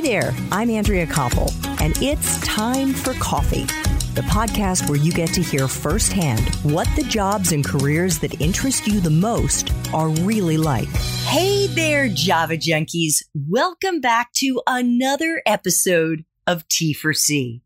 Hi there, I'm Andrea Koppel, and it's time for coffee. The podcast where you get to hear firsthand what the jobs and careers that interest you the most are really like. Hey there, Java Junkies. Welcome back to another episode of T for C.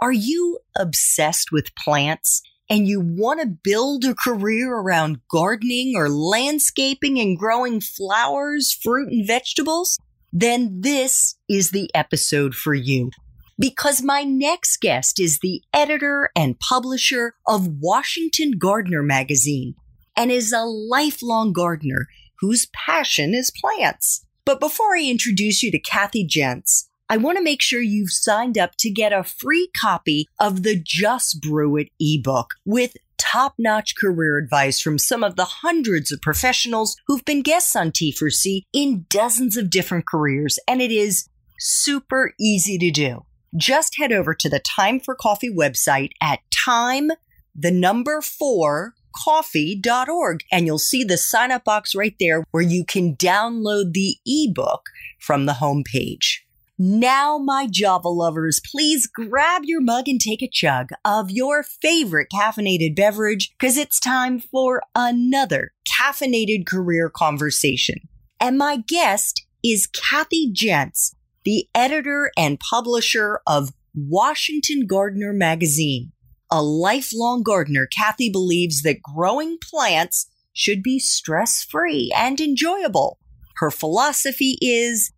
Are you obsessed with plants and you want to build a career around gardening or landscaping and growing flowers, fruit, and vegetables? Then this is the episode for you. Because my next guest is the editor and publisher of Washington Gardener magazine and is a lifelong gardener whose passion is plants. But before I introduce you to Kathy Jentz, I want to make sure you've signed up to get a free copy of the Just Brew It ebook with top notch career advice from some of the hundreds of professionals who've been guests on T4C in dozens of different careers. And it is super easy to do. Just head over to the Time for Coffee website at time, the number four, coffee.org and you'll see the sign up box right there where you can download the ebook from the homepage. Now, my Java lovers, please grab your mug and take a chug of your favorite caffeinated beverage because it's time for another caffeinated career conversation. And my guest is Kathy Jentz, the editor and publisher of Washington Gardener magazine. A lifelong gardener, Kathy believes that growing plants should be stress free and enjoyable. Her philosophy is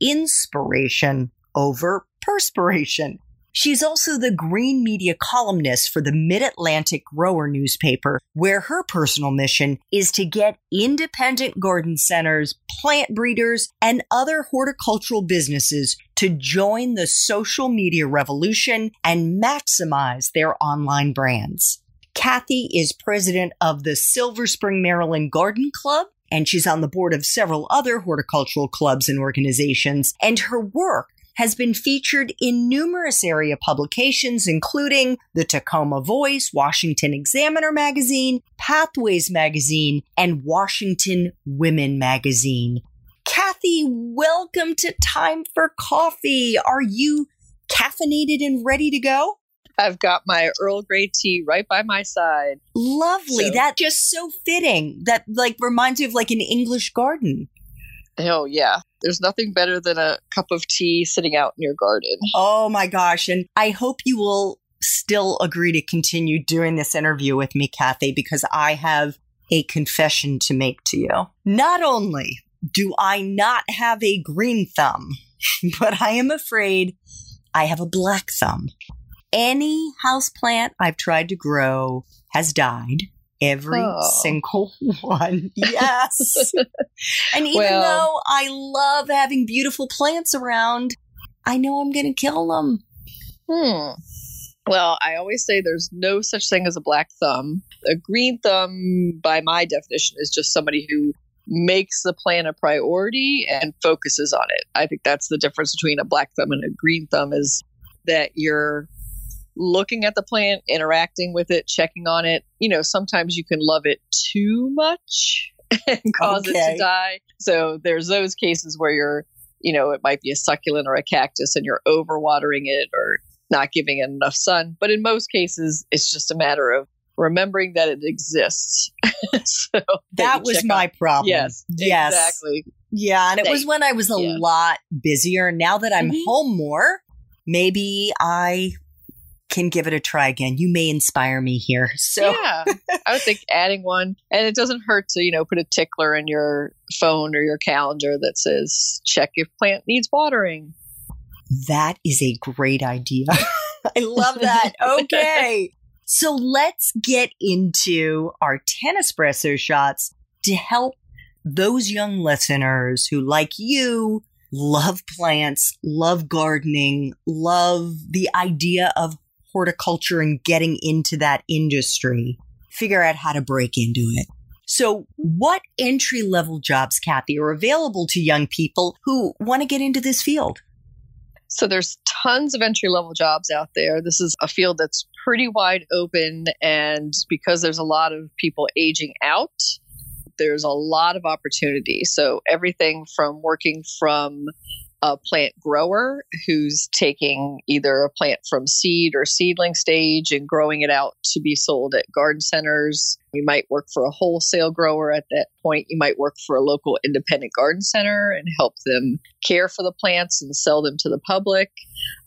inspiration over perspiration. She's also the green media columnist for the Mid Atlantic Grower newspaper, where her personal mission is to get independent garden centers, plant breeders, and other horticultural businesses to join the social media revolution and maximize their online brands. Kathy is president of the Silver Spring, Maryland Garden Club and she's on the board of several other horticultural clubs and organizations. And her work has been featured in numerous area publications, including the Takoma Voice, Washington Examiner magazine, Pathways magazine, and Washington Women magazine. Kathy, welcome to Time for Coffee. Are you caffeinated and ready to go? I've got my Earl Grey tea right by my side. Lovely. So. That just so fitting. That like reminds me of like an English garden. Oh yeah. There's nothing better than a cup of tea sitting out in your garden. Oh my gosh. And I hope you will still agree to continue doing this interview with me, Kathy, because I have a confession to make to you. Not only do I not have a green thumb, but I am afraid I have a black thumb any house plant I've tried to grow has died. Every oh. single one. Yes. and even well, though I love having beautiful plants around, I know I'm going to kill them. Hmm. Well, I always say there's no such thing as a black thumb. A green thumb, by my definition, is just somebody who makes the plan a priority and focuses on it. I think that's the difference between a black thumb and a green thumb is that you're looking at the plant, interacting with it, checking on it. You know, sometimes you can love it too much and cause okay. it to die. So there's those cases where you're, you know, it might be a succulent or a cactus and you're overwatering it or not giving it enough sun. But in most cases, it's just a matter of remembering that it exists. so that, was my problem. Yes, yes, exactly. Yeah, and it was when I was a yeah. lot busier. Now that I'm mm-hmm. home more, maybe I can give it a try again. You may inspire me here. So yeah, I would think adding one, and it doesn't hurt to you know put a tickler in your phone or your calendar that says check if plant needs watering. That is a great idea. I love that. Okay. So let's get into our 10 espresso shots to help those young listeners who, like you, love plants, love gardening, love the idea of horticulture and getting into that industry, figure out how to break into it. So, what entry level jobs, Kathy, are available to young people who want to get into this field? So, there's tons of entry level jobs out there. This is a field that's pretty wide open. And because there's a lot of people aging out, there's a lot of opportunity. So, everything from working from a plant grower who's taking either a plant from seed or seedling stage and growing it out to be sold at garden centers. You might work for a wholesale grower at that point. You might work for a local independent garden center and help them care for the plants and sell them to the public.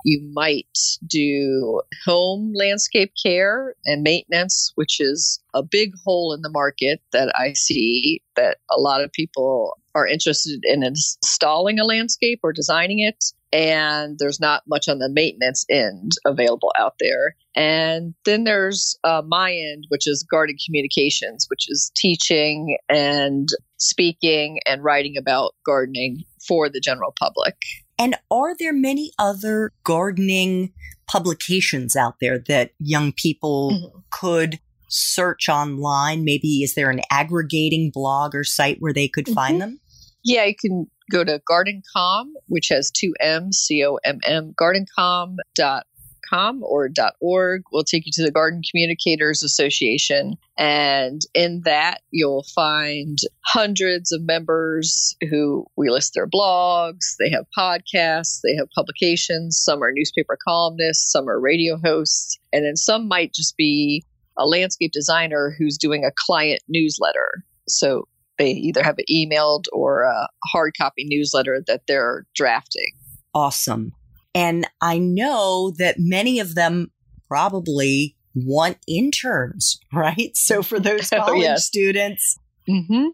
You might do home landscape care and maintenance, which is a big hole in the market that I see that a lot of people are interested in installing a landscape or designing it. And there's not much on the maintenance end available out there. And then there's uh, my end, which is garden communications, which is teaching and speaking and writing about gardening for the general public. And are there many other gardening publications out there that young people mm-hmm. could search online? Maybe is there an aggregating blog or site where they could mm-hmm. find them? Yeah, you can go to GardenComm, which has two M's, C O M M, gardencomm dot com or .org will take you to the Garden Communicators Association. And in that, you'll find hundreds of members who we list their blogs, they have podcasts, they have publications. Some are newspaper columnists, some are radio hosts, and then some might just be a landscape designer who's doing a client newsletter. So they either have an emailed or a hard copy newsletter that they're drafting. Awesome. And I know that many of them probably want interns, right? So for those college oh, yes. students, mm-hmm.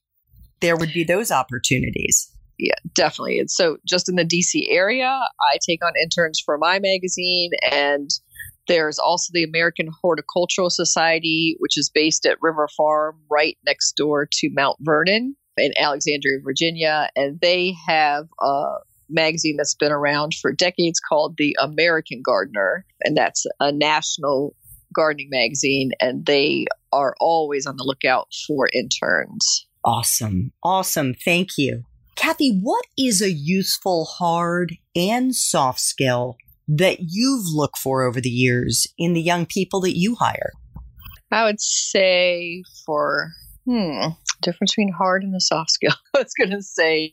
there would be those opportunities. Yeah, definitely. And so just in the DC area, I take on interns for my magazine and there's also the American Horticultural Society, which is based at River Farm right next door to Mount Vernon in Alexandria, Virginia. And they have a magazine that's been around for decades called The American Gardener. And that's a national gardening magazine. And they are always on the lookout for interns. Awesome. Awesome. Thank you. Kathy, what is a useful hard and soft skill that you've looked for over the years in the young people that you hire? I would say for hmm, difference between hard and a soft skill. I was going to say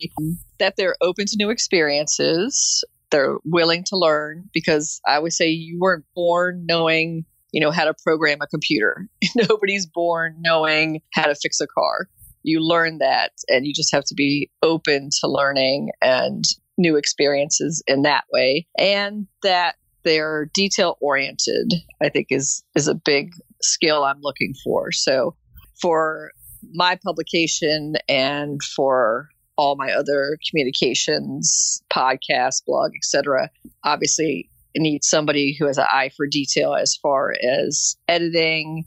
that they're open to new experiences. They're willing to learn because I would say you weren't born knowing, you know, how to program a computer. Nobody's born knowing how to fix a car. You learn that and you just have to be open to learning and new experiences in that way and that they're detail oriented i think is is a big skill i'm looking for so for my publication and for all my other communications podcast blog etc obviously I need somebody who has an eye for detail as far as editing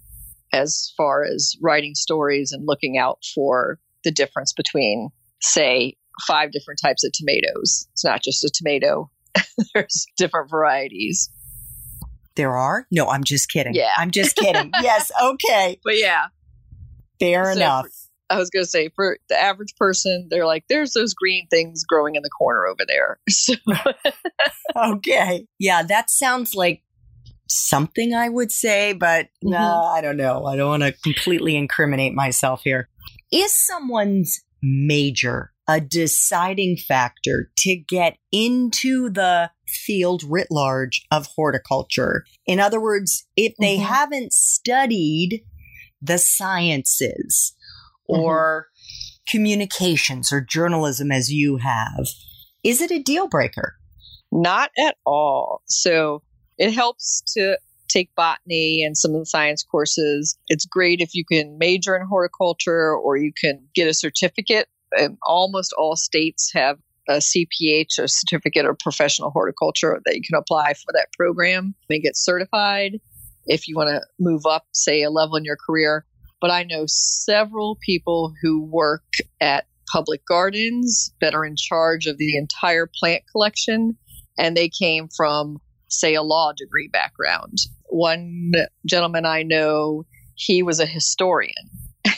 as far as writing stories and looking out for the difference between say five different types of tomatoes. It's not just a tomato. There's different varieties. There are? No, I'm just kidding. Yeah. I'm just kidding. yes. Okay. But yeah. Fair so enough. For, I was going to say for the average person, they're like, there's those green things growing in the corner over there. So. okay. Yeah. That sounds like something I would say, but mm-hmm. no, I don't know. I don't want to completely incriminate myself here. Is someone's major a deciding factor to get into the field writ large of horticulture. In other words, if they mm-hmm. haven't studied the sciences mm-hmm. or communications or journalism as you have, is it a deal breaker? Not at all. So it helps to take botany and some of the science courses. It's great if you can major in horticulture or you can get a certificate And almost all states have a CPH, a certificate of professional horticulture, that you can apply for that program and get certified if you want to move up, say, a level in your career. But I know several people who work at public gardens that are in charge of the entire plant collection, and they came from, say, a law degree background. One gentleman I know, he was a historian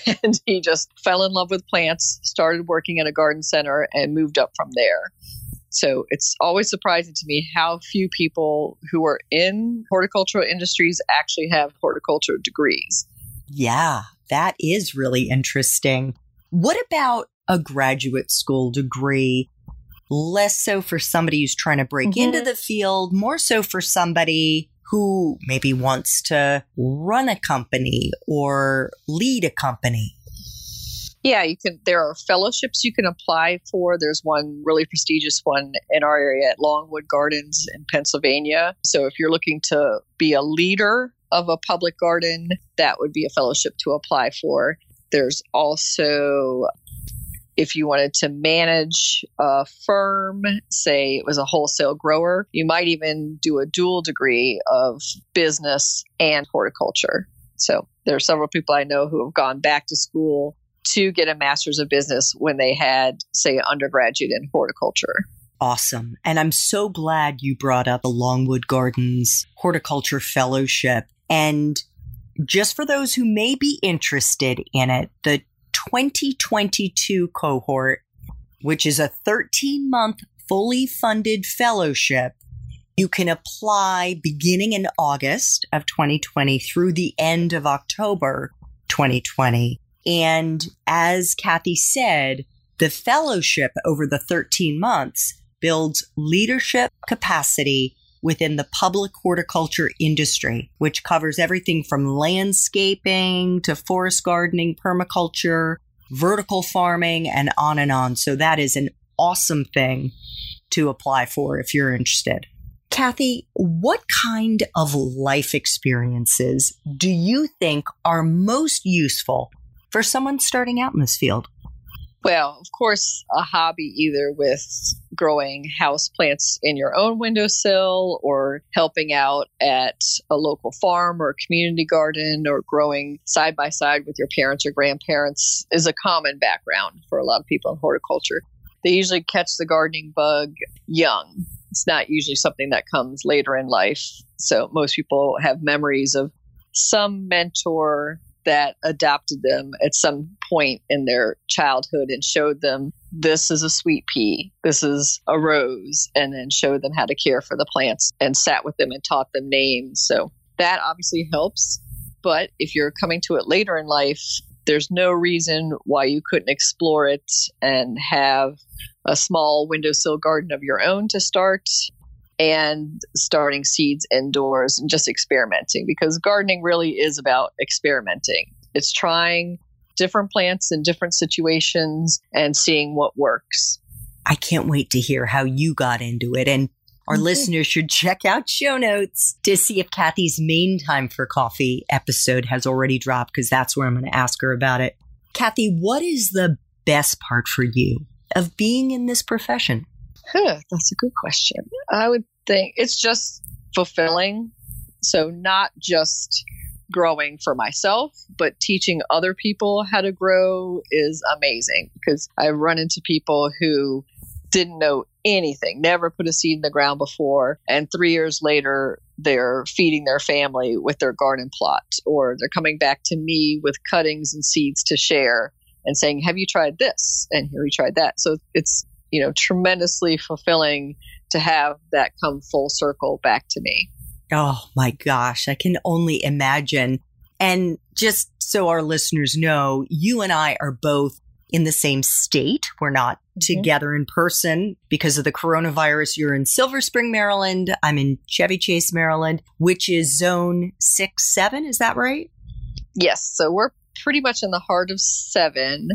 and he just fell in love with plants, started working at a garden center, and moved up from there. So it's always surprising to me how few people who are in horticultural industries actually have horticulture degrees. Yeah, that is really interesting. What about a graduate school degree? less so for somebody who's trying to break mm-hmm. into the field, more so for somebody who maybe wants to run a company or lead a company. Yeah, you can. There are fellowships you can apply for. There's one really prestigious one in our area at Longwood Gardens in Pennsylvania. So if you're looking to be a leader of a public garden, that would be a fellowship to apply for. There's also if you wanted to manage a firm, say it was a wholesale grower, you might even do a dual degree of business and horticulture. So there are several people I know who have gone back to school to get a master's of business when they had, say, an undergraduate in horticulture. Awesome. And I'm so glad you brought up the Longwood Gardens Horticulture Fellowship. And just for those who may be interested in it, the 2022 cohort, which is a 13 month fully funded fellowship, you can apply beginning in August of 2020 through the end of October 2020. And as Kathy said, the fellowship over the 13 months builds leadership capacity within the public horticulture industry, which covers everything from landscaping to forest gardening, permaculture, vertical farming, and on and on. So that is an awesome thing to apply for if you're interested. Kathy, what kind of life experiences do you think are most useful for someone starting out in this field? Well, of course, a hobby either with growing house plants in your own windowsill or helping out at a local farm or community garden or growing side by side with your parents or grandparents is a common background for a lot of people in horticulture. They usually catch the gardening bug young. It's not usually something that comes later in life. So most people have memories of some mentor that adopted them at some point in their childhood and showed them this is a sweet pea, this is a rose, and then showed them how to care for the plants and sat with them and taught them names. So that obviously helps. But if you're coming to it later in life, there's no reason why you couldn't explore it and have a small windowsill garden of your own to start and starting seeds indoors and just experimenting because gardening really is about experimenting. It's trying different plants in different situations and seeing what works. I can't wait to hear how you got into it. And our mm-hmm. listeners should check out show notes to see if Kathy's main time for coffee episode has already dropped, because that's where I'm going to ask her about it. Kathy, what is the best part for you of being in this profession? Huh, that's a good question. I would think it's just fulfilling. So, not just growing for myself, but teaching other people how to grow is amazing because I run into people who didn't know anything, never put a seed in the ground before. And three years later, they're feeding their family with their garden plot, or they're coming back to me with cuttings and seeds to share and saying, Have you tried this? And here we tried that. So it's you know, tremendously fulfilling to have that come full circle back to me. Oh my gosh, I can only imagine. And just so our listeners know, you and I are both in the same state. We're not mm-hmm. together in person because of the coronavirus. You're in Silver Spring, Maryland. I'm in Chevy Chase, Maryland, which is zone six, seven. Is that right? Yes. So we're pretty much in the heart of seven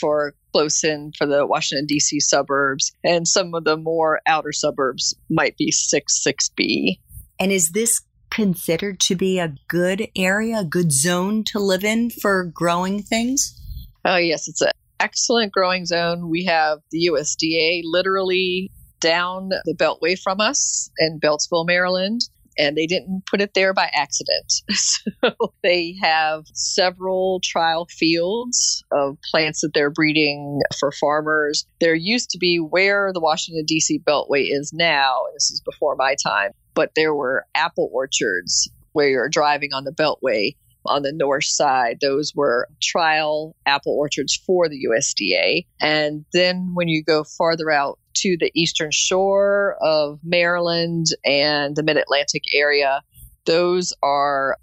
for close in for the Washington, D.C. suburbs, and some of the more outer suburbs might be 6 6B. And is this considered to be a good area, a good zone to live in for growing things? Oh, yes, it's an excellent growing zone. We have the USDA literally down the beltway from us in Beltsville, Maryland and they didn't put it there by accident. so they have several trial fields of plants that they're breeding for farmers. There used to be where the Washington, D.C. Beltway is now, this is before my time, but there were apple orchards where you're driving on the Beltway on the north side. Those were trial apple orchards for the USDA. And then when you go farther out to the eastern shore of Maryland and the mid Atlantic area, those are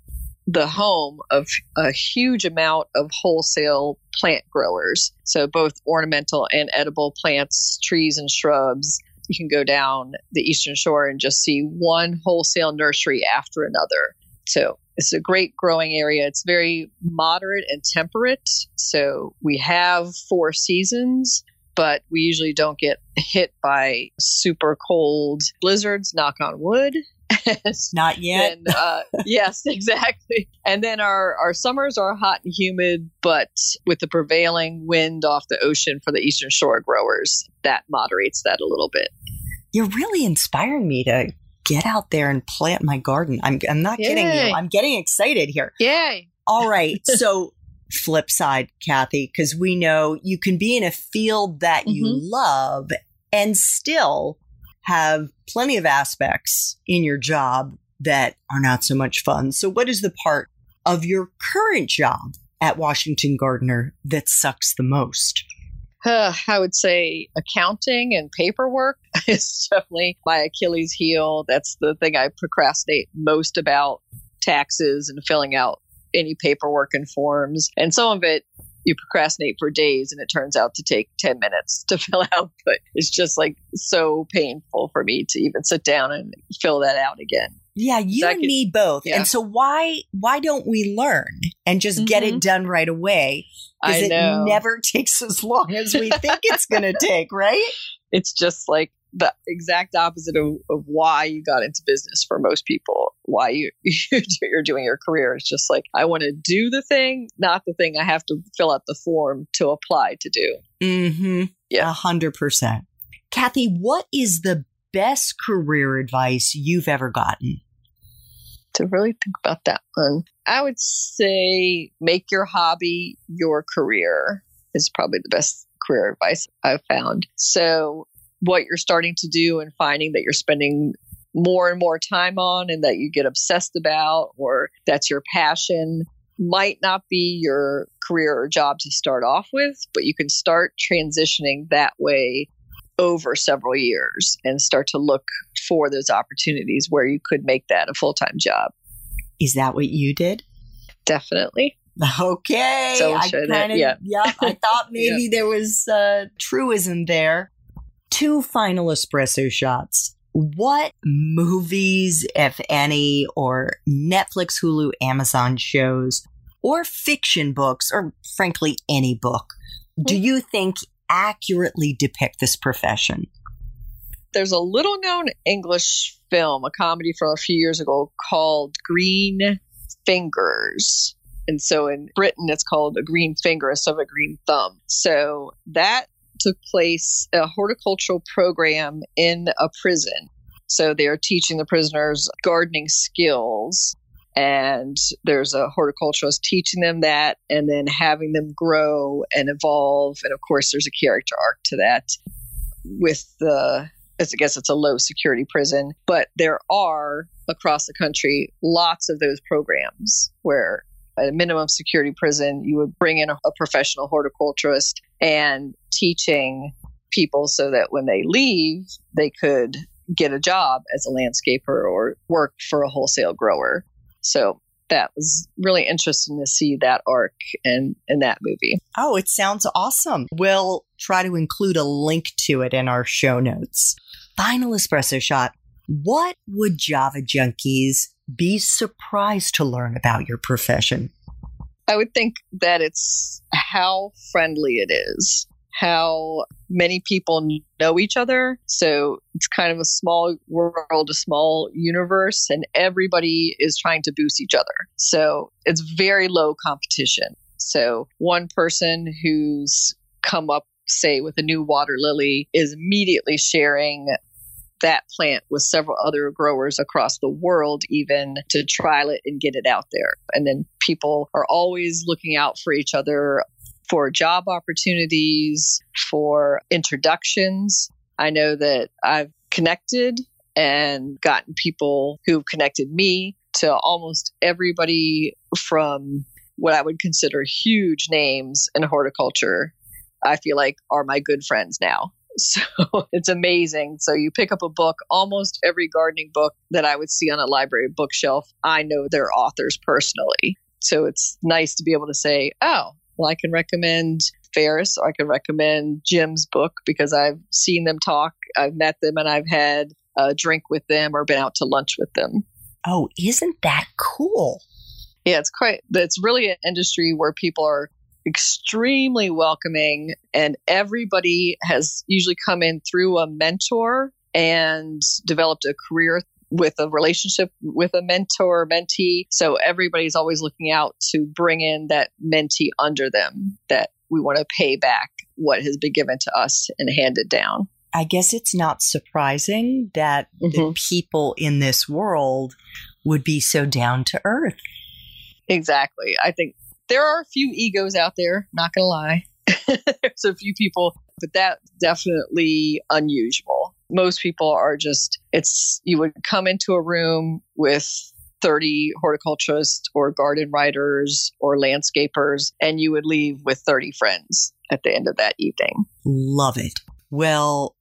the home of a huge amount of wholesale plant growers. So, both ornamental and edible plants, trees, and shrubs. You can go down the Eastern Shore and just see one wholesale nursery after another. So, it's a great growing area. It's very moderate and temperate. So, we have four seasons but we usually don't get hit by super cold blizzards, knock on wood. Not yet. And, uh, yes, exactly. And then our, our summers are hot and humid, but with the prevailing wind off the ocean for the Eastern Shore growers, that moderates that a little bit. You're really inspiring me to get out there and plant my garden. I'm, I'm not Yay. kidding you. I'm getting excited here. Yay. All right. So, flip side, Kathy, because we know you can be in a field that mm-hmm. you love and still have plenty of aspects in your job that are not so much fun. So, what is the part of your current job at Washington Gardener that sucks the most? Uh, I would say accounting and paperwork is definitely my Achilles heel. That's the thing I procrastinate most about taxes and filling out any paperwork and forms. And some of it you procrastinate for days and it turns out to take 10 minutes to fill out but it's just like so painful for me to even sit down and fill that out again yeah you and me both yeah. and so why why don't we learn and just mm-hmm. get it mm-hmm. done right away because it never takes as long as we think it's going to take right it's just like the exact opposite of, of why you got into business for most people. Why you you're doing your career It's just like I want to do the thing, not the thing I have to fill out the form to apply to do. Mm-hmm. Yeah, a hundred percent. Kathy, what is the best career advice you've ever gotten? To really think about that one, I would say make your hobby your career is probably the best career advice I've found. So what you're starting to do and finding that you're spending more and more time on and that you get obsessed about or that's your passion might not be your career or job to start off with, but you can start transitioning that way over several years and start to look for those opportunities where you could make that a full time job. Is that what you did? Definitely. Okay. So I kind of, yeah. yeah. I thought maybe yeah. there was uh, truism there two final espresso shots. What movies, if any, or Netflix, Hulu, Amazon shows, or fiction books, or frankly, any book, do hmm. you think accurately depict this profession? There's a little known English film, a comedy from a few years ago called Green Fingers. And so in Britain, it's called a green finger instead of a green thumb. So that took place a horticultural program in a prison. So they are teaching the prisoners gardening skills. And there's a horticulturist teaching them that and then having them grow and evolve. And of course, there's a character arc to that with the, I guess it's a low security prison, but there are across the country lots of those programs where at a minimum security prison, you would bring in a, a professional horticulturist and teaching people so that when they leave, they could get a job as a landscaper or work for a wholesale grower. So that was really interesting to see that arc in, in that movie. Oh, it sounds awesome. We'll try to include a link to it in our show notes. Final espresso shot. What would Java junkies be surprised to learn about your profession? I would think that it's how friendly it is, how many people know each other. So it's kind of a small world, a small universe, and everybody is trying to boost each other. So it's very low competition. So one person who's come up say with a new water lily is immediately sharing that plant with several other growers across the world, even to trial it and get it out there. And then people are always looking out for each other for job opportunities, for introductions. I know that I've connected and gotten people who've connected me to almost everybody from what I would consider huge names in horticulture. I feel like are my good friends now So it's amazing. So you pick up a book, almost every gardening book that I would see on a library bookshelf, I know their authors personally. So it's nice to be able to say, oh, well, I can recommend Ferris or I can recommend Jim's book because I've seen them talk, I've met them, and I've had a drink with them or been out to lunch with them. Oh, isn't that cool? Yeah, it's quite, it's really an industry where people are extremely welcoming and everybody has usually come in through a mentor and developed a career with a relationship with a mentor mentee so everybody's always looking out to bring in that mentee under them that we want to pay back what has been given to us and handed down i guess it's not surprising that mm-hmm. the people in this world would be so down to earth exactly i think there are a few egos out there, not going to lie. There's a few people, but that's definitely unusual. Most people are just, it's, you would come into a room with 30 horticulturists or garden writers or landscapers, and you would leave with 30 friends at the end of that evening. Love it. Well,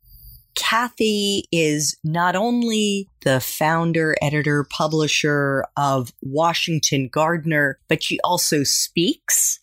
Kathy is not only the founder, editor, publisher of Washington Gardener, but she also speaks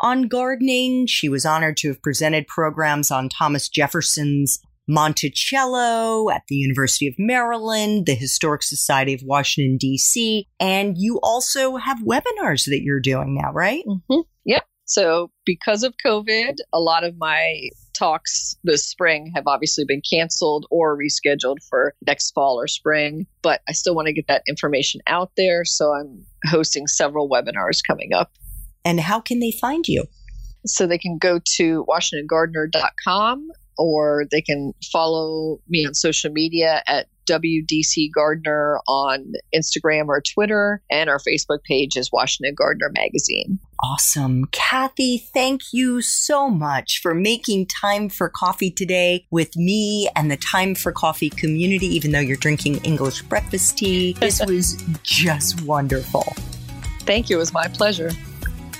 on gardening. She was honored to have presented programs on Thomas Jefferson's Monticello at the University of Maryland, the Historic Society of Washington, D.C., and you also have webinars that you're doing now, right? Mm-hmm. Yep. So, because of COVID, a lot of my talks this spring have obviously been canceled or rescheduled for next fall or spring, but I still want to get that information out there. So, I'm hosting several webinars coming up. And how can they find you? So, they can go to WashingtonGardener.com or they can follow me on social media at WDC Gardener on Instagram or Twitter, and our Facebook page is Washington Gardener Magazine. Awesome. Kathy, thank you so much for making time for coffee today with me and the Time for Coffee community, even though you're drinking English breakfast tea. This was just wonderful. Thank you. It was my pleasure.